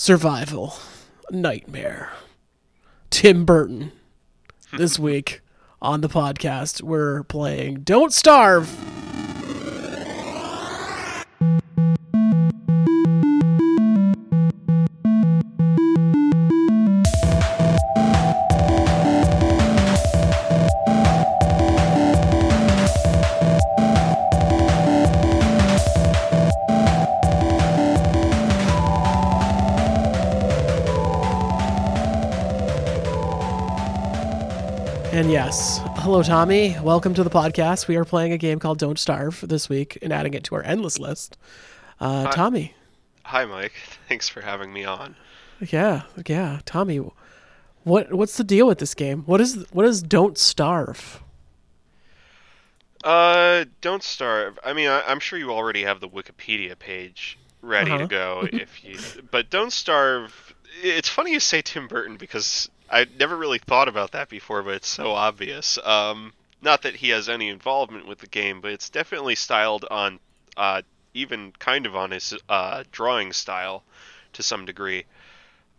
survival nightmare. Tim Burton. This week on the podcast, we're playing Don't Starve. Hello, Tommy. Welcome to the podcast. We are playing a game called Don't Starve this week and adding it to our endless list. Uh, Hi. Tommy. Hi, Mike. Thanks for having me on. Yeah, yeah, Tommy. What what's the deal with this game? What is what is Don't Starve? Uh, don't starve. I mean, I, I'm sure you already have the Wikipedia page ready Uh-huh. to go if you. But don't starve. It's funny you say Tim Burton because I never really thought about that before, but it's so obvious. Um, not that he has any involvement with the game, but it's definitely styled on, uh, even kind of on his uh drawing style, to some degree.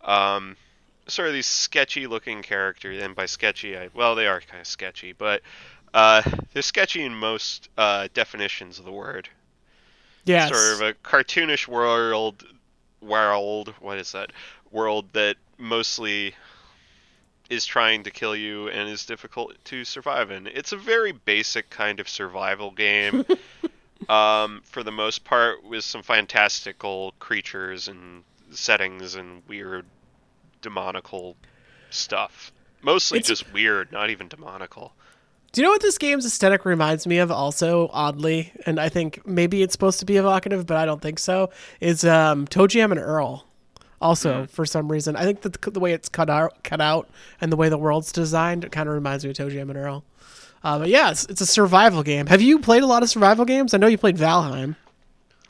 Um, sort of these sketchy looking characters, and by sketchy, I well, they are kind of sketchy, but uh, they're sketchy in most uh, definitions of the word. Yes. Sort of a cartoonish world, world. What is that? World that mostly is trying to kill you and is difficult to survive in. It's a very basic kind of survival game. um, for the most part, with some fantastical creatures and settings and weird demonical stuff. Mostly It's- just weird, not even demonical. Do you know what this game's aesthetic reminds me of? Also, oddly, and I think maybe it's supposed to be evocative, but I don't think so. Is um, Toe Jam and Earl? Also, for some reason, I think that the, the way it's cut out, cut out, and the way the world's designed, it kind of reminds me of Toe Jam and Earl. Uh, but yeah, it's, it's a survival game. Have you played a lot of survival games? I know you played Valheim.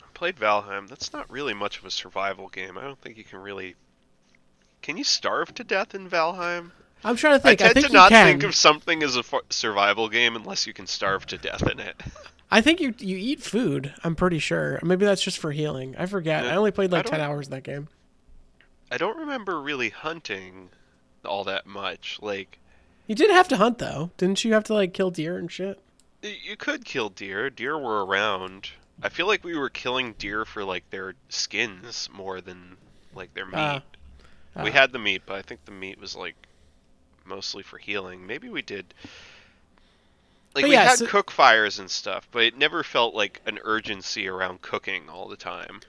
I played Valheim. That's not really much of a survival game. I don't think you can really. Can you starve to death in Valheim? I'm trying to think. I, tend think to not can. think of something as a survival game unless you can starve to death in it. I think you you eat food. I'm pretty sure. Maybe that's just for healing. I forget. Yeah. I only played like ten hours in that game. I don't remember really hunting all that much. Like, You did have to hunt though, didn't you? Have to like kill deer and shit. you could kill deer. Deer were around. I feel like we were killing deer for like their skins more than like their meat. Ah. we Ah. had the meat, but I think the meat was like mostly for healing. Maybe we did. Like But we yeah, had so- cook fires and stuff, but it never felt like an urgency around cooking all the time.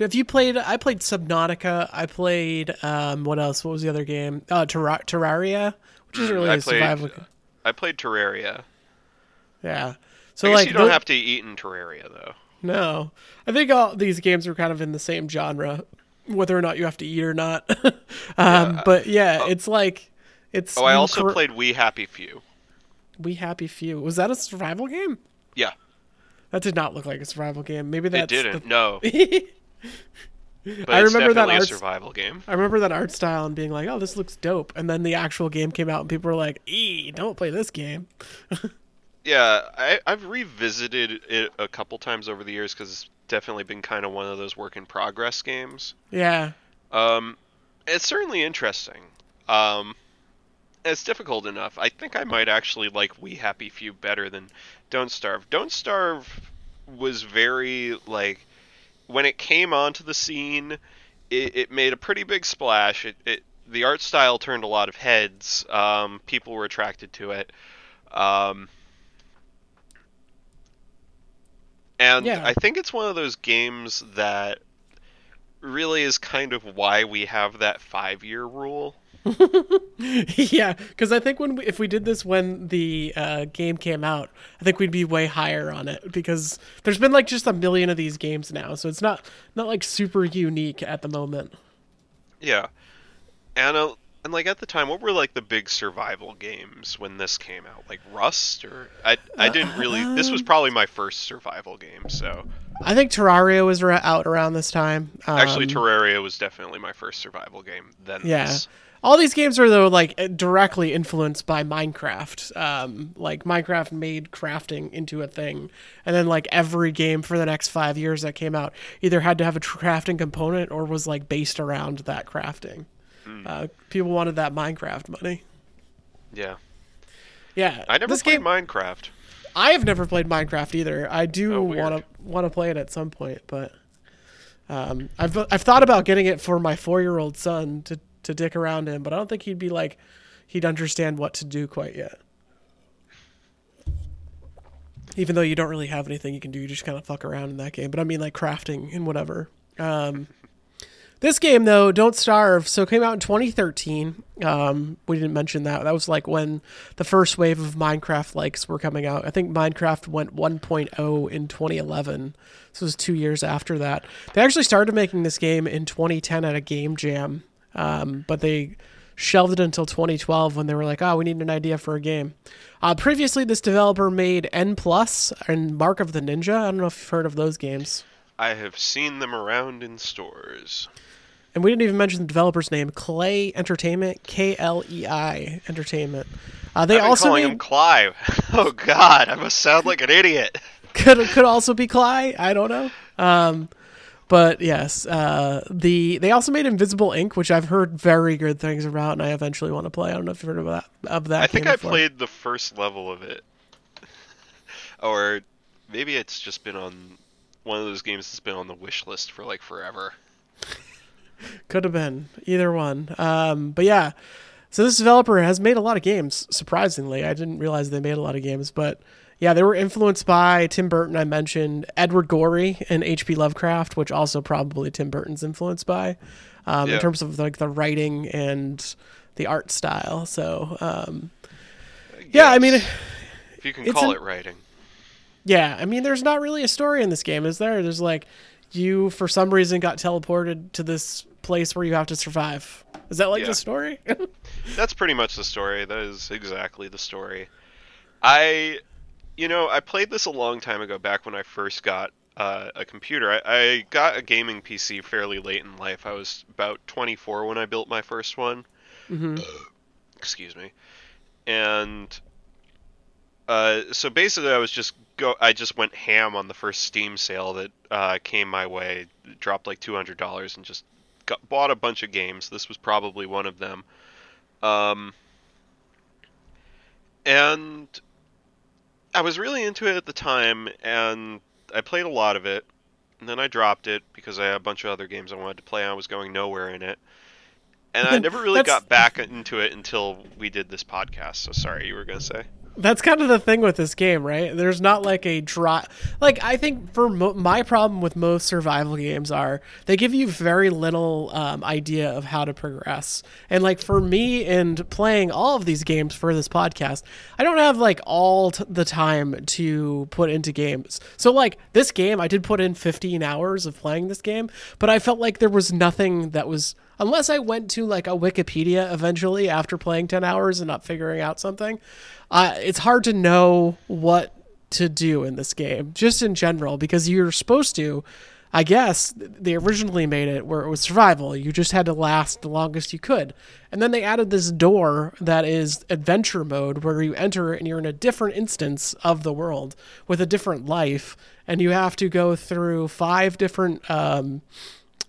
Have you played? I played Subnautica. I played um, what else? What was the other game? Uh, Terra- Terraria, which isn't really I a played- survival. I played Terraria. Yeah. So I guess like you don't tho- have to eat in Terraria though. no, I think all these games are kind of in the same genre, whether or not you have to eat or not. um, Yeah. But yeah, it's like it's. Oh, I also cor- played We Happy Few. We Happy Few. Was that a survival game? Yeah, That did not look like a survival game. Maybe it didn't. the- No, but I remember that definitely a survival game. I remember that art style and being like, "Oh, this looks dope," and then the actual game came out and people were like, "Ee, don't play this game." Yeah, I, I've revisited it a couple times over the years because it's definitely been kind of one of those work in progress games. Yeah, Um, it's certainly interesting. Um, it's difficult enough. I think I might actually like We Happy Few better than Don't Starve. Don't Starve was very like when it came onto the scene, it, it made a pretty big splash. It, it the art style turned a lot of heads. Um, people were attracted to it. Um, and Yeah. I think it's one of those games that really is kind of why we have that five year rule. yeah. Because I think when we, if we did this when the uh, game came out, I think we'd be way higher on it because there's been like just a million of these games now, so it's not not like super unique at the moment. Yeah, and uh, and like at the time, what were like the big survival games when this came out? Like Rust, or I I didn't really. This was probably my first survival game, so I think Terraria was ra- out around this time. Um, Actually, Terraria was definitely my first survival game. Then Yeah. this. All these games are though like uh, directly influenced by Minecraft. Um, like Minecraft made crafting into a thing, and then like every game for the next five years that came out either had to have a crafting component or was like based around that crafting. Hmm. Uh, people wanted that Minecraft money. Yeah. Yeah, I never this played game. Minecraft. I have never played Minecraft either. I do want to want to play it at some point, but um, I've I've thought about getting it for my four year old son to to dick around in, but I don't think he'd be like he'd understand what to do quite yet. Even though you don't really have anything you can do, you just kind of fuck around in that game. But I mean, like crafting and whatever. Um, this game though, Don't Starve, so came out in 2013. Um, we didn't mention that. That was like when the first wave of Minecraft likes were coming out. I think Minecraft went 1.0 in 2011. This was two years after that. They actually started making this game in 2010 at a game jam, um, but they shelved it until 2012 when they were like, "Oh, we need an idea for a game." Uh, previously, this developer made N Plus and Mark of the Ninja. I don't know if you've heard of those games. I have seen them around in stores. And we didn't even mention the developer's name, Klei Entertainment, K L E I Entertainment. Uh, they I've been also calling made, him Clive. Oh God, I must sound like an idiot. could could also be Cly. I don't know. Um, but yes, uh, the they also made Invisible Inc., which I've heard very good things about, and I eventually want to play. I don't know if you've heard of that. Of that I think I before. played the first level of it, or maybe it's just been on one of those games that's been on the wish list for like forever. Could have been either one. Um, but yeah, so this developer has made a lot of games. Surprisingly, I didn't realize they made a lot of games, but yeah, they were influenced by Tim Burton. I mentioned Edward Gorey and H.P. Lovecraft, which also probably Tim Burton's influenced by, um, in terms of like the writing and the art style. So um, yeah, I mean, if you can call an- it writing. yeah, I mean, there's not really a story in this game, is there? There's like you for some reason got teleported to this place where you have to survive. Is that like Yeah. the story? That's pretty much the story. That is exactly the story. I, you know, I played this a long time ago, back when I first got uh, a computer. I, I got a gaming PC fairly late in life. I was about 24 when I built my first one. hmm Excuse me. And uh, so basically, I was just go. I just went ham on the first Steam sale that uh, came my way. Dropped like two hundred dollars and just got, bought a bunch of games. This was probably one of them. Um, and I was really into it at the time, and I played a lot of it. And then I dropped it because I had a bunch of other games I wanted to play. and I was going nowhere in it, and I never really got back into it until we did this podcast. So sorry, you were gonna say. That's kind of the thing with this game, right? There's not like a draw. Like I think for mo- my problem with most survival games are they give you very little um, idea of how to progress. And like for me, and playing all of these games for this podcast, I don't have like all t- the time to put into games. So like this game, I did put in 15 hours of playing this game, but I felt like there was nothing that was unless I went to like a Wikipedia eventually after playing 10 hours and not figuring out something, uh, it's hard to know what to do in this game, just in general, because you're supposed to. I guess they originally made it where it was survival. You just had to last the longest you could. And then they added this door that is adventure mode where you enter and you're in a different instance of the world with a different life. And you have to go through five different um,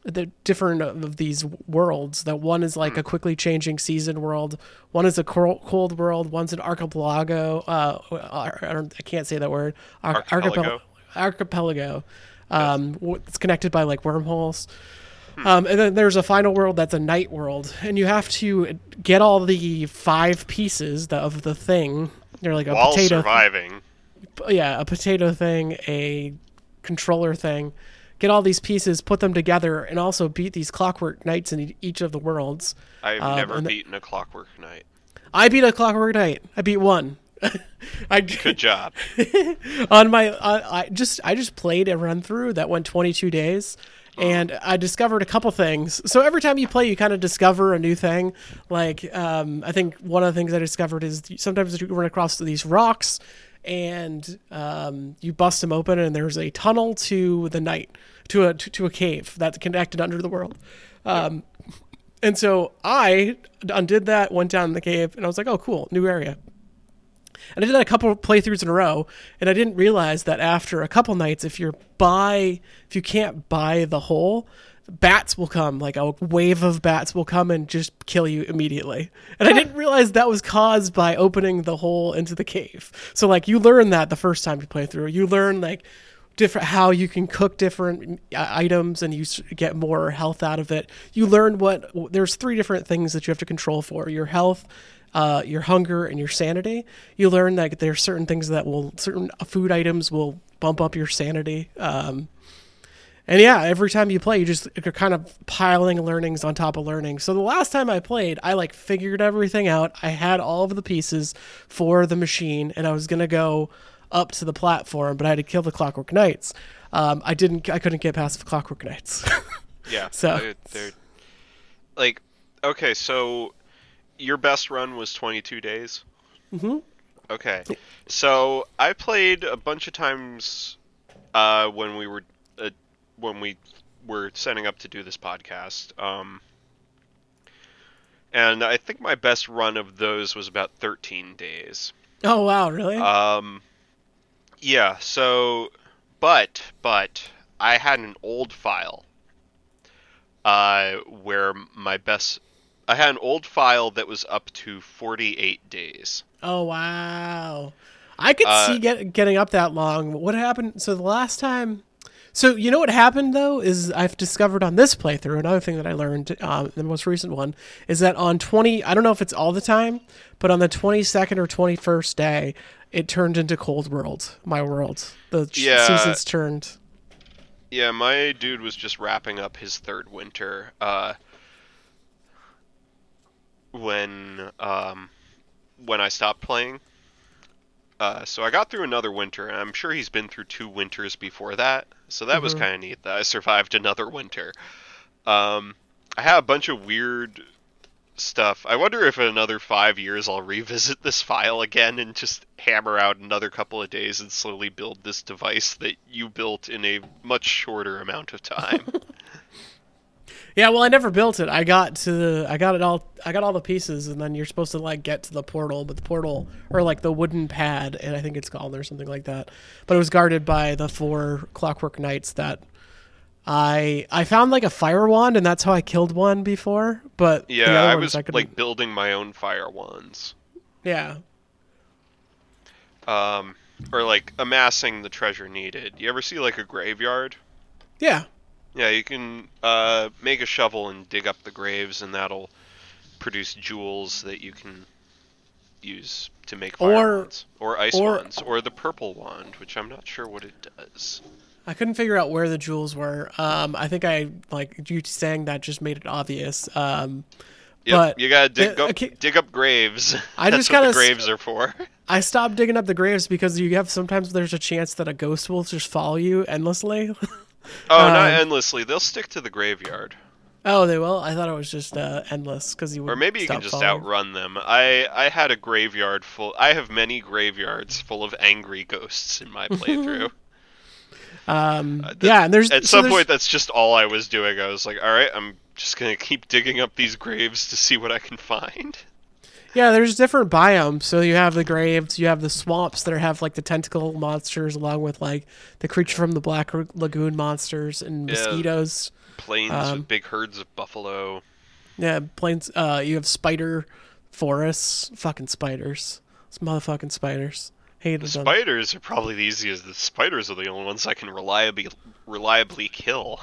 the different of these worlds. That one is like a quickly changing season world. One is a cold, world. One's an archipelago. Uh, I don't. I can't say that word. Ar- Archipelago. Archipelago. Um, w- it's connected by like wormholes. Um, and then there's a final world that's a night world, and you have to get all the five pieces of the thing. They're like a While potato surviving, yeah, a potato thing, a controller thing. Get all these pieces, put them together, and also beat these clockwork knights in each of the worlds. I've Um, never the- beaten a Clockwork Knight. I beat a clockwork knight. I beat one. I Good job. on my I, I just I just played a run through that went 22 days and I discovered a couple things. So every time you play you kind of discover a new thing. Like um, I think one of the things I discovered is sometimes you run across these rocks and um, you bust them open, and there's a tunnel to the night, to a to, to a cave that's connected under the world. Um, and so I undid that, went down in the cave, and I was like, "Oh, cool, new area." And I did that a couple playthroughs in a row, and I didn't realize that after a couple nights, if you're by, if you can't buy the hole, bats will come, like a wave of bats will come and just kill you immediately. And I didn't realize that was caused by opening the hole into the cave. So like you learn that the first time you play through, you learn like different how you can cook different uh, items and you get more health out of it. You learn what there's three different things that you have to control for your health, uh, your hunger, and your sanity. You learn that there's certain things that will certain food items will bump up your sanity. Um, and yeah, every time you play, you just are kind of piling learnings on top of learnings. So the last time I played, I like figured everything out. I had all of the pieces for the machine, and I was gonna go up to the platform, but I had to kill the Clockwork Knights. Um, I didn't. I couldn't get past the Clockwork Knights. Yeah. So- they're, they're like okay, so your best run was 22 days. hmm Okay. So I played a bunch of times uh, when we were when we were setting up to do this podcast. Um, and I think my best run of those was about 13 days. Oh wow, really? Um, yeah. So, but but I had an old file. Uh, where my best, I had an old file that was up to 48 days. oh wow. I could uh, see get, getting up that long. What happened? So the last time. So you know what happened though is I've discovered on this playthrough another thing that I learned um, the most recent one is that on twenty I don't know if it's all the time, but on the twenty second or twenty first day, it turned into Cold World, my world. The Yeah. seasons turned. Yeah, my dude was just wrapping up his third winter. Uh, when um, when I stopped playing. Uh, so I got through another winter, and I'm sure he's been through two winters before that. So that was Mhm. kind of neat that I survived another winter. Um, I had a bunch of weird stuff. I wonder if in another five years I'll revisit this file again and just hammer out another couple of days and slowly build this device that you built in a much shorter amount of time. Yeah, well, I never built it. I got to the, I got it all, I got all the pieces, and then you're supposed to like get to the portal, but the portal or like the wooden pad, and I think it's called or something like that. But it was guarded by the four Clockwork Knights that I I found like a fire wand, and that's how I killed one before. But yeah, I was couldn't- like building my own fire wands. yeah, Um, or like amassing the treasure needed. You ever see like a graveyard? yeah, Yeah, you can uh, make a shovel and dig up the graves, and that'll produce jewels that you can use to make fire Or- wands. Or ice or- wands. Or the purple wand, which I'm not sure what it does. I couldn't figure out where the jewels were. Um, I think I like you saying that just made it obvious. Um, Yep, But, you gotta dig up, okay- dig up graves. I That's just what the graves are for. I stopped digging up the graves because you have sometimes there's a chance that a ghost will just follow you endlessly. Oh, not Um, endlessly. They'll stick to the graveyard. oh, they will. I thought it was just uh, endless because you Or maybe you can just following. outrun them. I I had a graveyard full. I have many graveyards full of angry ghosts in my playthrough. Um, Uh, that- yeah, and there's At so some there's- point, that's just all I was doing. I was like, all right, I'm just gonna keep digging up these graves to see what I can find. Yeah, there's different biomes. So you have the graves, you have the swamps that have like the tentacle monsters, along with like the creature from the Black Lagoon monsters and Yeah. mosquitoes. Plains Um, with big herds of buffalo. Yeah, plains. Uh, you have spider forests. Fucking spiders. It's motherfucking spiders. Hated The them. spiders are probably the easiest. The spiders are the only ones I can reliably reliably kill.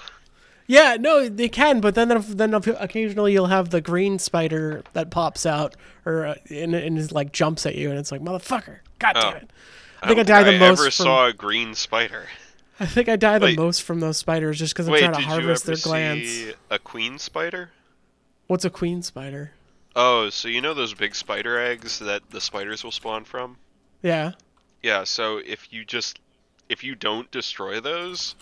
Yeah, no, they can, but then then occasionally you'll have the green spider that pops out or uh, and, and is like jumps at you, and it's like motherfucker. God Oh. damn it! I think I, don't die the I most ever from. saw a green spider. I think I die the Wait. most from those spiders just because I'm Wait, trying to harvest their glands. a queen spider? What's a queen spider? Oh, so you know those big spider eggs that the spiders will spawn from? Yeah. Yeah, so if you just if you don't destroy those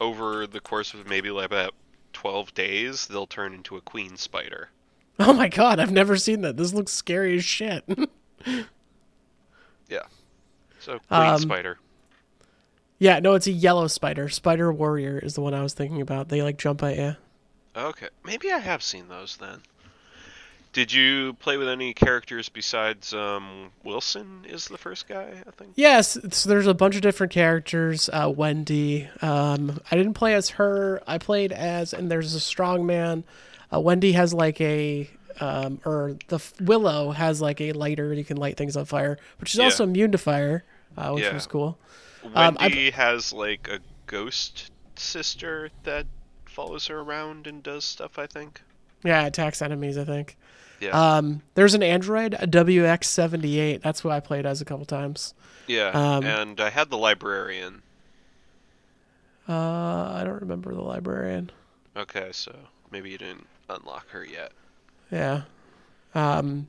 over the course of maybe like about 12 days, they'll turn into a queen spider. Oh my god, I've never seen that. This looks scary as shit. Yeah. So queen Um, spider. Yeah, no, it's a yellow spider. Spider warrior is the one I was thinking about. They like jump at you. Okay, maybe I have seen those then. Did you play with any characters besides um, Wilson? Is the first guy I think? Yes, so there's a bunch of different characters. Uh, Wendy. Um, I didn't play as her. I played as, and there's a strong man. Uh, Wendy has like a, um, or the Willow has like a lighter. You can light things on fire, but she's Yeah. also immune to fire, uh, which Yeah. was cool. Um, I- Wendy has like a ghost sister that follows her around and does stuff. I think. Yeah, attacks enemies. I think. Yeah. Um, there's an android, a WX78. That's what I played as a couple times. yeah. um, and I had the librarian. Uh, I don't remember the librarian. Okay, so maybe you didn't unlock her yet. Yeah. Um,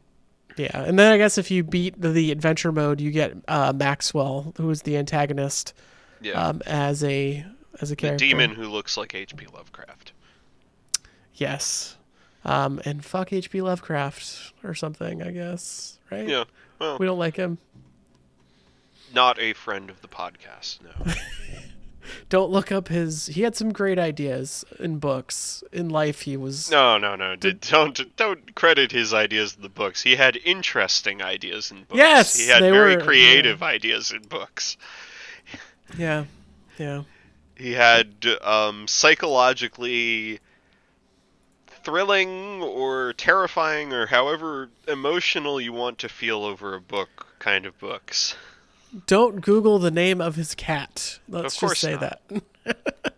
yeah, and then I guess if you beat the, the adventure mode, you get uh, Maxwell, who is the antagonist, Yeah. um, as a as a the character. demon who looks like H.P. Lovecraft. Yes. Um, and fuck H.P. Lovecraft or something, I guess. Right? Yeah. Well, We don't like him. not a friend of the podcast. No. Don't look up his. He had some great ideas in books. In life, he was. No, no, no. d- Don't don't credit his ideas in the books. He had interesting ideas in books. Yes, he had very were- creative ideas in books. Yeah. Yeah. He had um, psychologically thrilling or terrifying or however emotional you want to feel over a book kind of books. Don't Google the name of his cat. Let's just say not. that.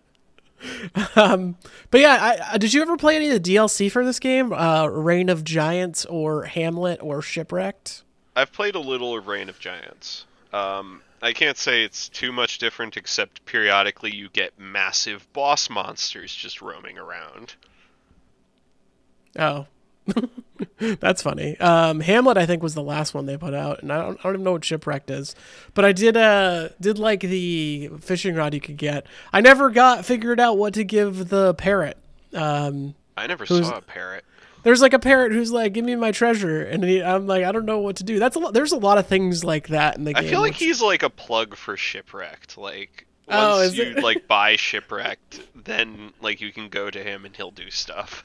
um, but yeah, I, I- did you ever play any of the DLC for this game? Uh, Reign of Giants or Hamlet or Shipwrecked? I've played a little of Reign of Giants. Um, I can't say it's too much different, except periodically you get massive boss monsters just roaming around. Oh, that's funny. Um, Hamlet, I think, was the last one they put out, and I don't, I don't even know what Shipwrecked is. But I did uh did like the fishing rod you could get. I never got figured out what to give the parrot. Um, I never saw a parrot. there's like a parrot who's like, "Give me my treasure," and he, I'm like, I don't know what to do. That's a lot. There's a lot of things like that in the I game. I feel like which- he's like a plug for Shipwrecked. Like Oh, once is you like buy Shipwrecked, then like you can go to him and he'll do stuff.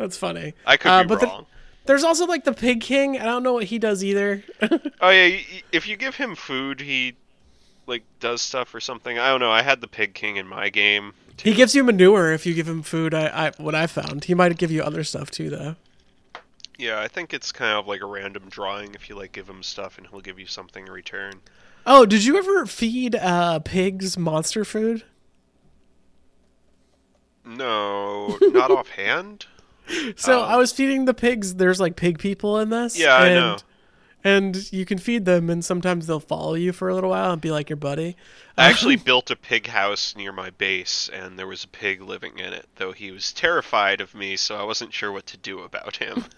That's funny. I could Uh, be but the- wrong. There's also like the Pig King. I don't know what he does either. Oh yeah, if you give him food, he like does stuff or something. I don't know. I had the Pig King in my game. he gives you manure if you give him food. I, I what I found. He might give you other stuff too, though. Yeah, I think it's kind of like a random drawing. If you like give him stuff, and he'll give you something in return. Oh, did you ever feed uh, pigs monster food? No, not offhand. So Um, I was feeding the pigs. There's like pig people in this. Yeah, I and, know. And you can feed them, and sometimes they'll follow you for a little while and be like your buddy. I actually built a pig house near my base, and there was a pig living in it. Though he was terrified of me, so I wasn't sure what to do about him.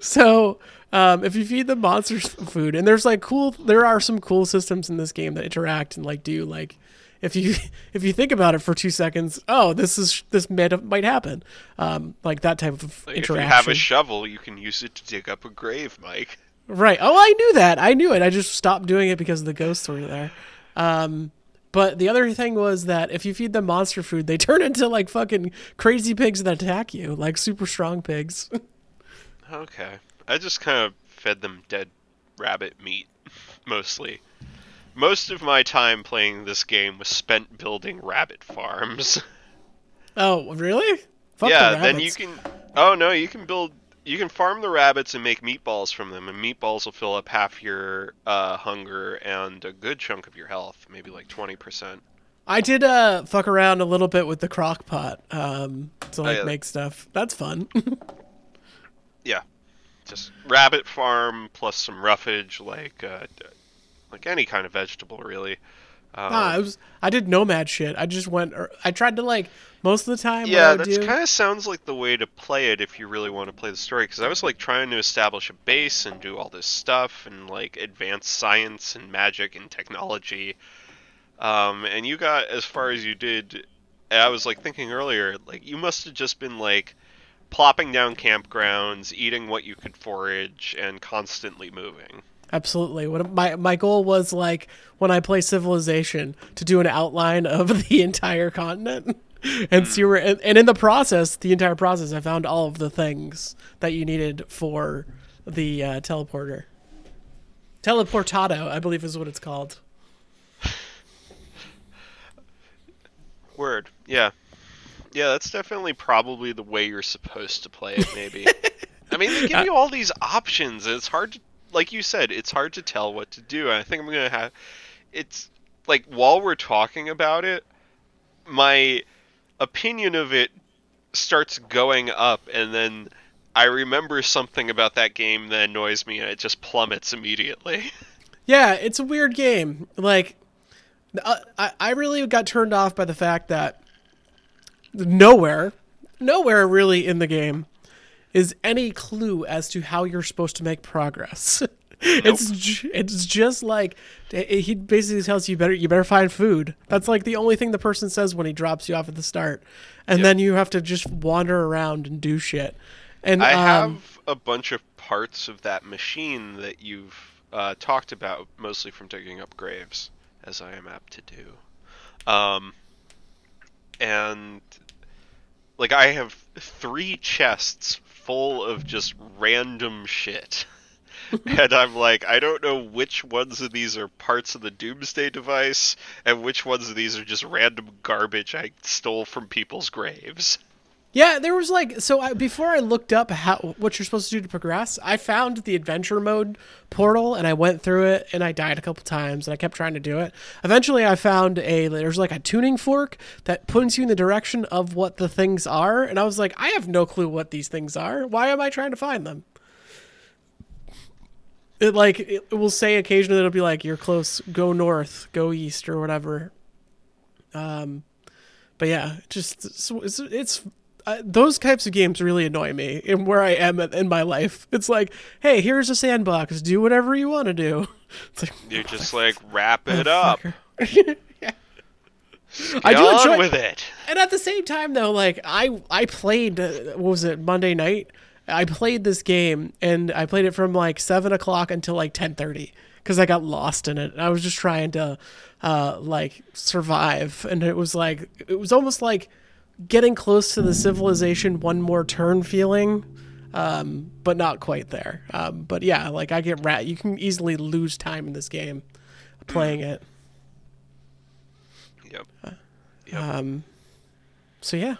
So, um, if you feed the monsters food, and there's like cool, there are some cool systems in this game that interact and like do like, if you if you think about it for two seconds, oh, this is this might might happen, um, like that type of Like, if you have a shovel, you can use it to dig up a grave, Mike. Right. Oh, I knew that. I knew it. I just stopped doing it because the ghosts were there. Um, but the other thing was that if you feed them monster food, they turn into like fucking crazy pigs that attack you, like super strong pigs. Okay. I just kind of fed them dead rabbit meat, mostly. Most of my time playing this game was spent building rabbit farms. oh, really? Fuck the yeah, then you can. Oh no, you can build. You can farm the rabbits and make meatballs from them, and meatballs will fill up half your uh, hunger and a good chunk of your health, maybe like twenty percent. I did uh fuck around a little bit with the crock pot um to like yeah. make stuff. That's fun. Yeah, just rabbit farm plus some roughage, like uh, like any kind of vegetable, really. Um, ah, I was I did nomad shit. I just went or I tried to like most of the time Yeah, that kind of sounds like the way to play it if you really want to play the story. Because I was like trying to establish a base and do all this stuff and like advance science and magic and technology. Um, and you got as far as you did. I was like thinking earlier, like you must have just been like plopping down campgrounds, eating what you could forage, and constantly moving. Absolutely. What my my goal was like when I play Civilization to do an outline of the entire continent and see where and, and in the process, the entire process, I found all of the things that you needed for the uh, teleporter. Teleportato, I believe is what it's called. Word. Yeah. Yeah, that's definitely probably the way you're supposed to play it, maybe. I mean, they give you all these options, it's hard to, like you said, it's hard to tell what to do. And I think I'm gonna have, it's like while we're talking about it, my opinion of it starts going up, and then I remember something about that game that annoys me, and it just plummets immediately. Yeah, it's a weird game. Like, uh, I I really got turned off by the fact that nowhere, nowhere really in the game is any clue as to how you're supposed to make progress. It's ju- it's just like eh, he basically tells you better you better find food. That's like the only thing the person says when he drops you off at the start, and then you have to just wander around and do shit. And I um, have a bunch of parts of that machine that you've uh, talked about, mostly from digging up graves, as I am apt to do. Um, and like I have three chests full of just random shit. and I'm like, I don't know which ones of these are parts of the Doomsday device, and which ones of these are just random garbage I stole from people's graves. Yeah, there was like so I, before I looked up how what you're supposed to do to progress, I found the adventure mode portal and I went through it and I died a couple times and I kept trying to do it. Eventually, I found a there's like a tuning fork that points you in the direction of what the things are, and I was like, I have no clue what these things are. Why am I trying to find them? It like it will say occasionally it'll be like you're close, go north, go east or whatever. Um, but yeah, just it's, it's, it's uh, those types of games really annoy me in where I am in, in my life. It's like, hey, here's a sandbox. Do whatever you want to do. It's like, You're just like, wrap it up. fucker. Get I do enjoy- with it. and at the same time, though, like I I played uh, what was it Monday night? I played this game and I played it from like seven o'clock until like ten thirty because I got lost in it. I was just trying to uh, like survive, and it was like it was almost like getting close to the civilization one more turn feeling. Um, but not quite there. Um, but yeah, like I get rat. You can easily lose time in this game playing it. Yep. Um, so yeah,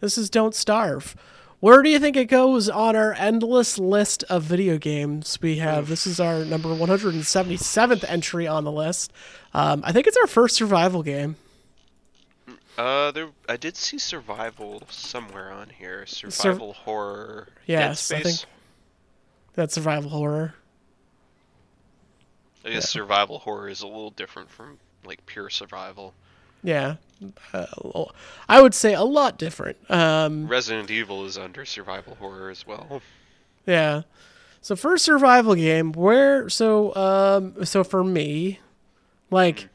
this is Don't Starve. Where do you think it goes on our endless list of video games we have? This is our number 177th entry on the list. Um, I think it's our first survival game. Uh, there. I did see survival somewhere on here. Survival horror. Yes, Dead I think that's survival horror. I guess survival horror is a little different from like pure survival. Yeah, uh, I would say a lot different. Um, Resident Evil is under survival horror as well. Yeah. So first survival game, where so um so for me, like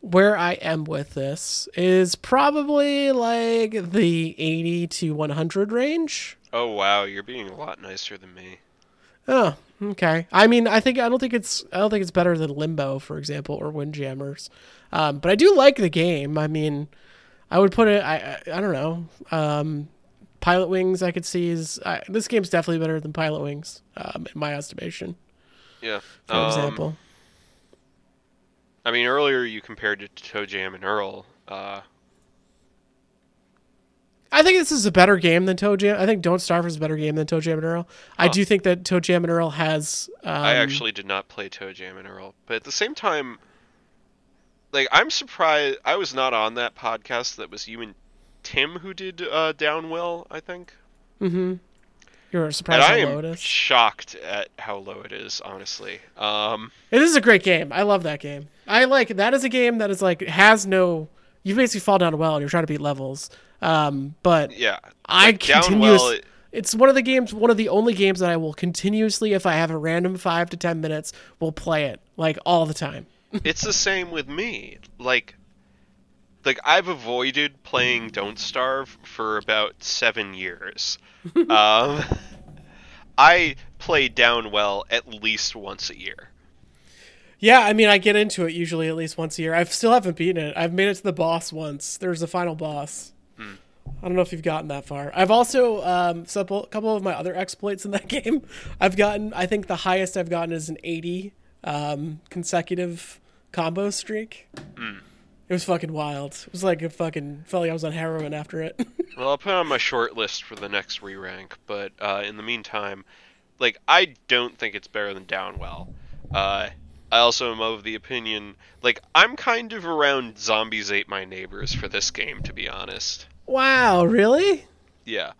where I am with this is probably like the 80 to 100 range. Oh wow, you're being a lot nicer than me. Oh, okay. I mean, I think I don't think it's I don't think it's better than Limbo, for example, or Windjammers. Um, but I do like the game. I mean, I would put it. I I, I don't know. Um, Pilotwings, I could see is I, this game's definitely better than Pilotwings, um, in my estimation. Yeah. For Um, example. I mean, earlier you compared it to Toe Jam and Earl. Uh, I think this is a better game than Toe Jam. I think Don't Starve is a better game than Toe Jam and Earl. I do think that Toe Jam and Earl has. Um, I actually did not play Toe Jam and Earl, but at the same time, like I'm surprised I was not on that podcast. That was you and Tim who did uh, Downwell, I think. Mm-hmm. You're And surprised I how low it is. shocked at how low it is, honestly. Um, It is a great game. I love that game. I like that is a game that is like has no. You basically fall down a well and you're trying to beat levels. Um, but yeah, I like, continuous. Downwell. It's one of the games, one of the only games that I will continuously, if I have a random five to ten minutes, will play it like all the time. it's the same with me. Like, like I've avoided playing Don't Starve for about seven years. um, I play Downwell at least once a year. Yeah, I mean, I get into it usually at least once a year. I still haven't beaten it. I've made it to the boss once. There's the final boss. Hmm. I don't know if you've gotten that far. I've also um, a couple of my other exploits in that game. I've gotten. I think the highest I've gotten is an 80 um, consecutive combo streak. Hmm. It was fucking wild. It was like a fucking felt like I was on heroin after it. Well, I'll put it on my short list for the next re rank, but uh, in the meantime, like I don't think it's better than Downwell. Uh, I also am of the opinion, like I'm kind of around Zombies Ate My Neighbors for this game, to be honest. wow, really? Yeah,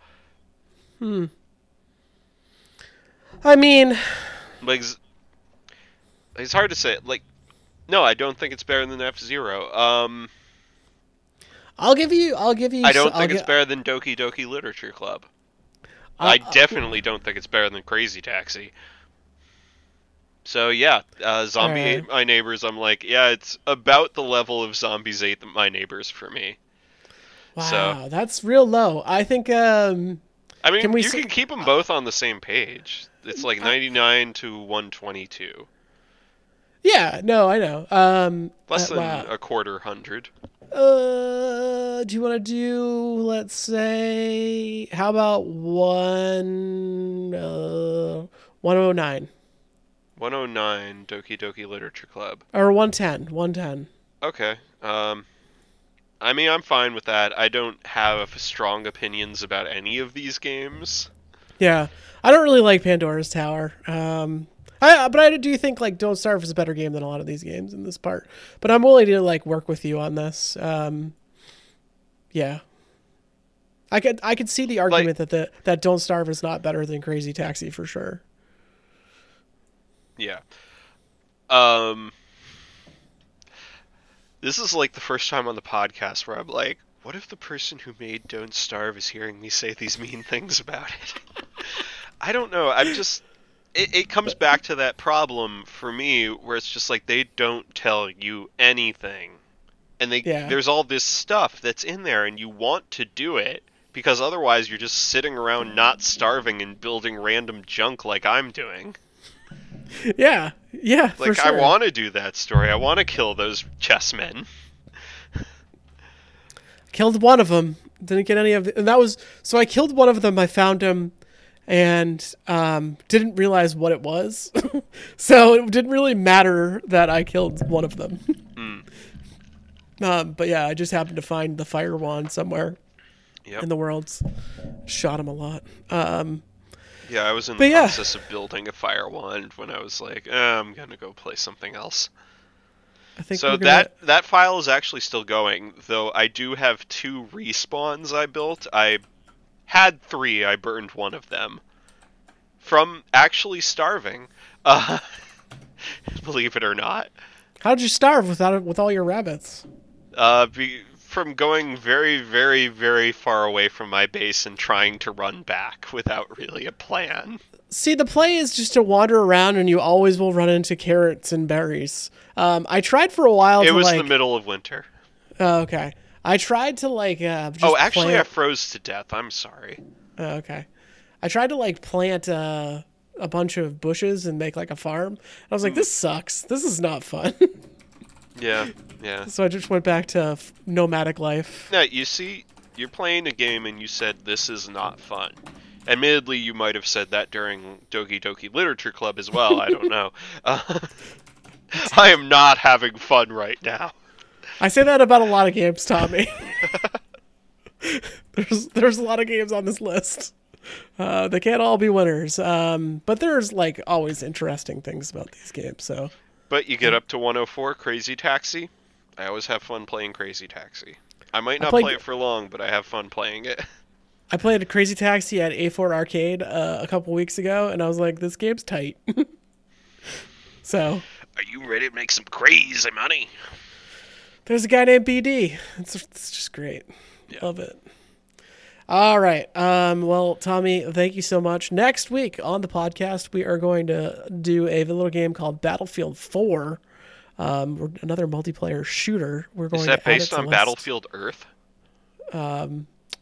Hmm. I mean, like it's hard to say. Like, no, I don't think it's better than F Zero. Um, I'll give you. I'll give you. I don't I'll think gi- it's better than Doki Doki Literature Club. I'll- I definitely don't think it's better than Crazy Taxi. So yeah, uh, Zombie Alright. Ate My Neighbors. I'm like, yeah, it's about the level of Zombies Ate My Neighbors for me. Wow, so- that's real low. I think. um I mean, Can we you s- can keep them both on the same page. It's like 99 to 122, Yeah, no, I know. Um, less uh, than wow. a quarter hundred. Uh, do you want to do? Let's say, how about one? Uh, one oh nine 109 Doki Doki Literature Club. or one ten? One ten. Okay. Um, I mean, I'm fine with that. I don't have strong opinions about any of these games. Yeah, I don't really like Pandora's Tower. Um, I but I do think like Don't Starve is a better game than a lot of these games in this part. But I'm willing to like work with you on this. Um, yeah. I could I could see the argument that the that Don't Starve is not better than Crazy Taxi for sure. Yeah. Um This is like the first time on the podcast where I'm like, what if the person who made Don't Starve is hearing me say these mean things about it? I don't know. I'm just it, it comes back to that problem for me where it's just like they don't tell you anything. And they Yeah. there's all this stuff that's in there and you want to do it because otherwise you're just sitting around not starving and building random junk like I'm doing. Yeah, yeah, Like I want to do that story. I want to kill those chessmen. killed one of them. Didn't get any of the, and that was so I killed one of them. I found him and um, didn't realize what it was. so it didn't really matter that I killed one of them. Um, but yeah, I just happened to find the fire wand somewhere Yep. in the worlds. Shot him a lot. Um, Yeah, I was in the yeah. process of building a fire wand when I was like, eh, I'm gonna go play something else. I think So gonna, that that file is actually still going, though I do have two respawns I built. I had three. I burned one of them from actually starving. Uh, believe it or not. How did you starve without with all your rabbits? Uh, be, from going very, very, very far away from my base and trying to run back without really a plan. See, the play is just to wander around, and you always will run into carrots and berries. Um, I tried for a while to It was like. the middle of winter. Oh, okay. I tried to like. Uh, just oh, actually, I froze to death. I'm sorry. Oh, okay. I tried to like plant uh, a bunch of bushes and make like a farm. I was like, this sucks. This is not fun. Yeah, yeah. so I just went back to f- nomadic life. Now, you see, you're playing a game and you said this is not fun. Admittedly, you might have said that during Doki Doki Literature Club as well. I don't know. Uh, I am not having fun right now. I say that about a lot of games, Tommy. there's there's a lot of games on this list. Uh, they can't all be winners, um, but there's like always interesting things about these games. So But you get up to 104 Crazy Taxi. I always have fun playing Crazy Taxi. I might not played- play it for long, but I have fun playing it. I played Crazy Taxi at A4 Arcade uh, a couple weeks ago, and I was like, this game's tight. so Are you ready to make some crazy money? There's a guy named BD. It's, it's just great. Love it. All right. Um, well, Tommy, thank you so much. Next week on the podcast, we are going to do a little game called Battlefield 4. Um, another multiplayer shooter. We're going Is that to based on. Battlefield Earth?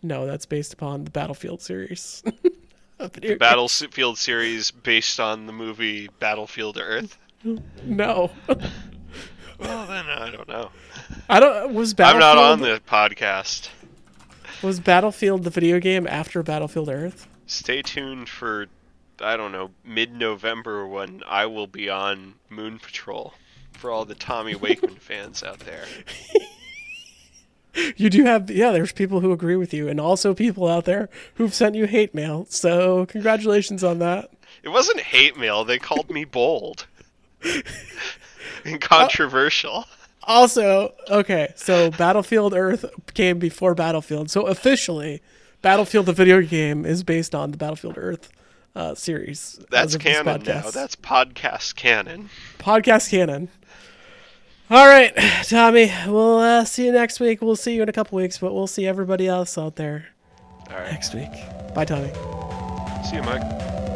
No, that's based upon the Battlefield series. video. Battlefield series based on the movie Battlefield Earth. No, Well, then uh, I don't know. I don't. Was I'm not on the podcast. was Battlefield the video game after Battlefield Earth? Stay tuned for I don't know mid-November when I will be on Moon Patrol for all the Tommy Wakeman fans out there. You do have yeah. There's people who agree with you, and also people out there who've sent you hate mail. So congratulations on that. It wasn't hate mail. They called me bold and controversial. Also, okay, so Battlefield Earth came before Battlefield. So officially, Battlefield the video game is based on the Battlefield Earth uh, series. That's canon now. That's podcast canon. podcast canon. All right, Tommy. We'll uh, see you next week. We'll see you in a couple weeks, but we'll see everybody else out there All right. next week. Bye, Tommy. See you, Mike.